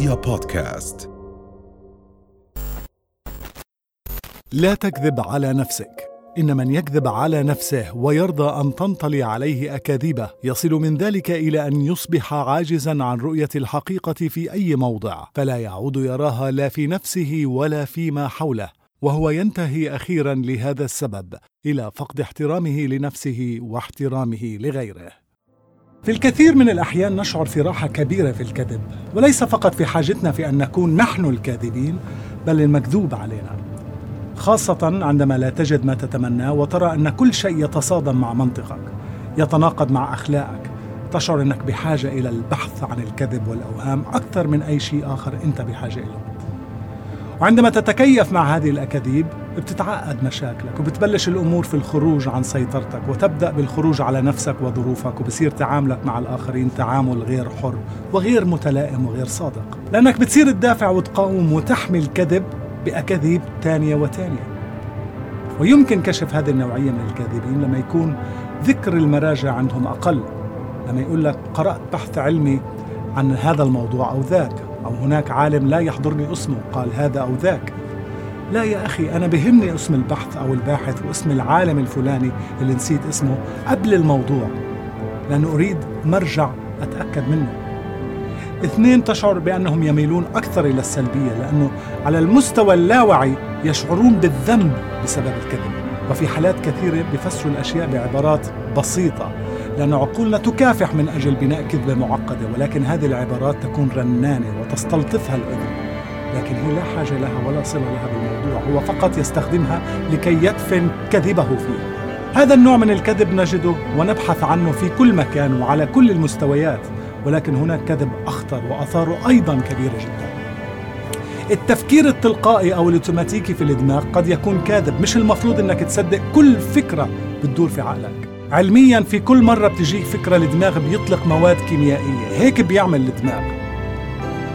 رؤيا بودكاست. لا تكذب على نفسك. إن من يكذب على نفسه ويرضى أن تنطلي عليه أكاذيبه يصل من ذلك إلى أن يصبح عاجزا عن رؤية الحقيقة في أي موضع. فلا يعود يراها لا في نفسه ولا فيما حوله. وهو ينتهي أخيرا لهذا السبب. إلى فقد احترامه لنفسه واحترامه لغيره. في الكثير من الأحيان نشعر في راحة كبيرة في الكذب وليس فقط في حاجتنا في أن نكون نحن الكاذبين بل المكذوب علينا. خاصة عندما لا تجد ما تتمناه وترى أن كل شيء يتصادم مع منطقك يتناقض مع أخلاقك تشعر أنك بحاجة إلى البحث عن الكذب والأوهام أكثر من أي شيء آخر أنت بحاجة إليه. وعندما تتكيف مع هذه الأكاذيب بتتعقد مشاكلك وبتبلش الأمور في الخروج عن سيطرتك وتبدأ بالخروج على نفسك وظروفك وبصير تعاملك مع الآخرين تعامل غير حر وغير متلائم وغير صادق. لأنك بتصير تدافع وتقاوم وتحمي الكذب بأكاذيب تانية وتانية. ويمكن كشف هذه النوعية من الكاذبين لما يكون ذكر المراجع عندهم أقل لما يقول لك قرأت بحث علمي عن هذا الموضوع أو ذاك. أو هناك عالم لا يحضرني اسمه قال هذا أو ذاك. لا يا أخي أنا بهمني اسم البحث أو الباحث واسم العالم الفلاني اللي نسيت اسمه قبل الموضوع. لأنه أريد مرجع أتأكد منه. اثنين تشعر بأنهم يميلون أكثر إلى السلبية لأنه على المستوى اللاوعي يشعرون بالذنب بسبب الكذب. وفي حالات كثيرة بيفسروا الأشياء بعبارات بسيطة. لأن عقولنا تكافح من أجل بناء كذبة معقدة ولكن هذه العبارات تكون رنانة وتستلطفها الأذن. لكن هي لا حاجة لها ولا صلة لها بالموضوع هو فقط يستخدمها لكي يدفن كذبه فيه. هذا النوع من الكذب نجده ونبحث عنه في كل مكان وعلى كل المستويات ولكن هناك كذب أخطر وأثاره أيضا كبيرة جدا. التفكير التلقائي أو الأوتوماتيكي في الدماغ قد يكون كاذب مش المفروض أنك تصدق كل فكرة بتدور في عقلك. علميا في كل مرة بتجيك فكرة الدماغ بيطلق مواد كيميائية هيك بيعمل الدماغ.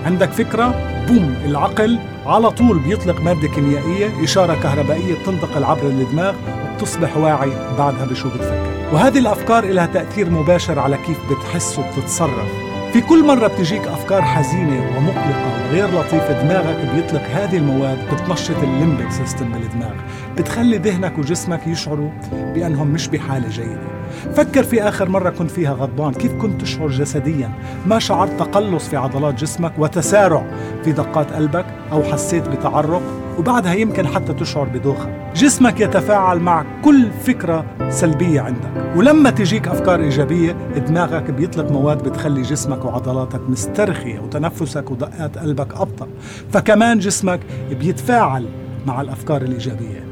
عندك فكرة؟ بوم العقل على طول بيطلق مادة كيميائية إشارة كهربائية بتنتقل عبر الدماغ وبتصبح واعي بعدها بشو بتفكر. وهذه الأفكار لها تأثير مباشر على كيف بتحس وبتتصرف. في كل مرة بتجيك أفكار حزينة ومقلقة وغير لطيفة دماغك بيطلق هذه المواد بتنشط ال limbic system بالدماغ بتخلي ذهنك وجسمك يشعروا بأنهم مش بحالة جيدة. فكر في آخر مرة كنت فيها غضبان كيف كنت تشعر جسديا؟ ما شعرت تقلص في عضلات جسمك وتسارع في دقات قلبك أو حسيت بتعرق؟ وبعدها يمكن حتى تشعر بدوخة. جسمك يتفاعل مع كل فكرة سلبية عندك. ولما تجيك أفكار إيجابية دماغك بيطلق مواد بتخلي جسمك وعضلاتك مسترخية وتنفسك ودقات قلبك أبطأ. فكمان جسمك بيتفاعل مع الأفكار الإيجابية.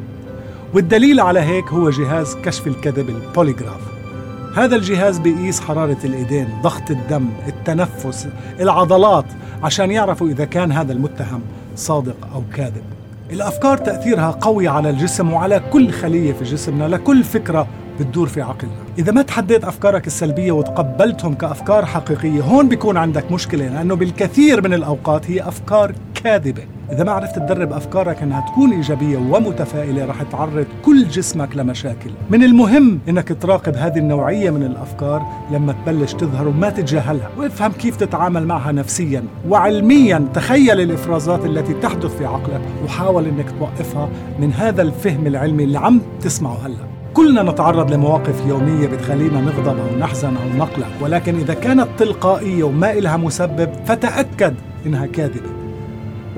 والدليل على هيك هو جهاز كشف الكذب البوليغراف. هذا الجهاز بيقيس حرارة الإيدين ضغط الدم التنفس العضلات عشان يعرفوا إذا كان هذا المتهم صادق أو كاذب. الأفكار تأثيرها قوي على الجسم وعلى كل خلية في جسمنا لكل فكرة بتدور في عقلنا. إذا ما تحديت أفكارك السلبية وتقبلتهم كأفكار حقيقية هون بيكون عندك مشكلة لأنه بالكثير من الأوقات هي أفكار كاذبة. إذا ما عرفت تدرب أفكارك أنها تكون إيجابية ومتفائلة رح تعرض كل جسمك لمشاكل. من المهم أنك تراقب هذه النوعية من الأفكار لما تبلش تظهر وما تتجاهلها وافهم كيف تتعامل معها نفسيا وعلميا. تخيل الإفرازات التي تحدث في عقلك وحاول أنك توقفها من هذا الفهم العلمي اللي عم تسمعه هلأ. كلنا نتعرض لمواقف يومية بتخلينا نغضب أو نحزن أو نقلق ولكن إذا كانت تلقائية وما إلها مسبب فتأكد إنها كاذبة.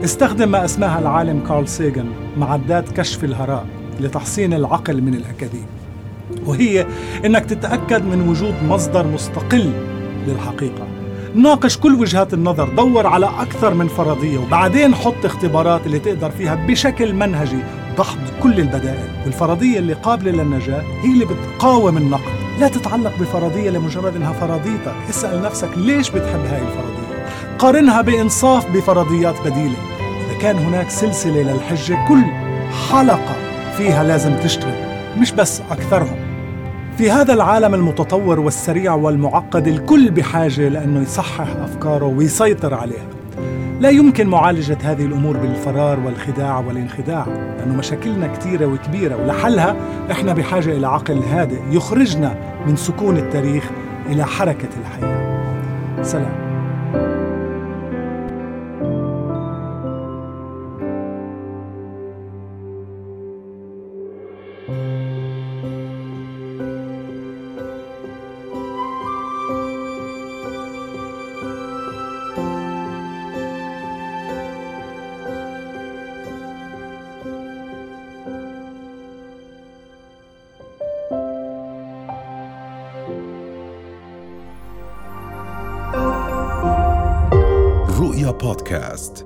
استخدم ما اسماها العالم كارل سيغن معدات كشف الهراء لتحصين العقل من الأكاذيب وهي إنك تتأكد من وجود مصدر مستقل للحقيقة. ناقش كل وجهات النظر دور على أكثر من فرضية وبعدين حط اختبارات اللي تقدر فيها بشكل منهجي دحض كل البدائل. والفرضية اللي قابلة للنجاة هي اللي بتقاوم النقد. لا تتعلق بفرضية لمجرد إنها فرضيتك. اسأل نفسك ليش بتحب هاي الفرضية؟ قارنها بإنصاف بفرضيات بديلة. إذا كان هناك سلسلة للحجة كل حلقة فيها لازم تشتغل مش بس أكثرهم في هذا العالم المتطور والسريع والمعقد الكل بحاجة لأنه يصحح أفكاره ويسيطر عليها. لا يمكن معالجة هذه الأمور بالفرار والخداع والانخداع لأنه مشاكلنا كثيرة وكبيرة ولحلها إحنا بحاجة إلى عقل هادئ يخرجنا من سكون التاريخ إلى حركة الحياة. سلام. رؤيا بودكاست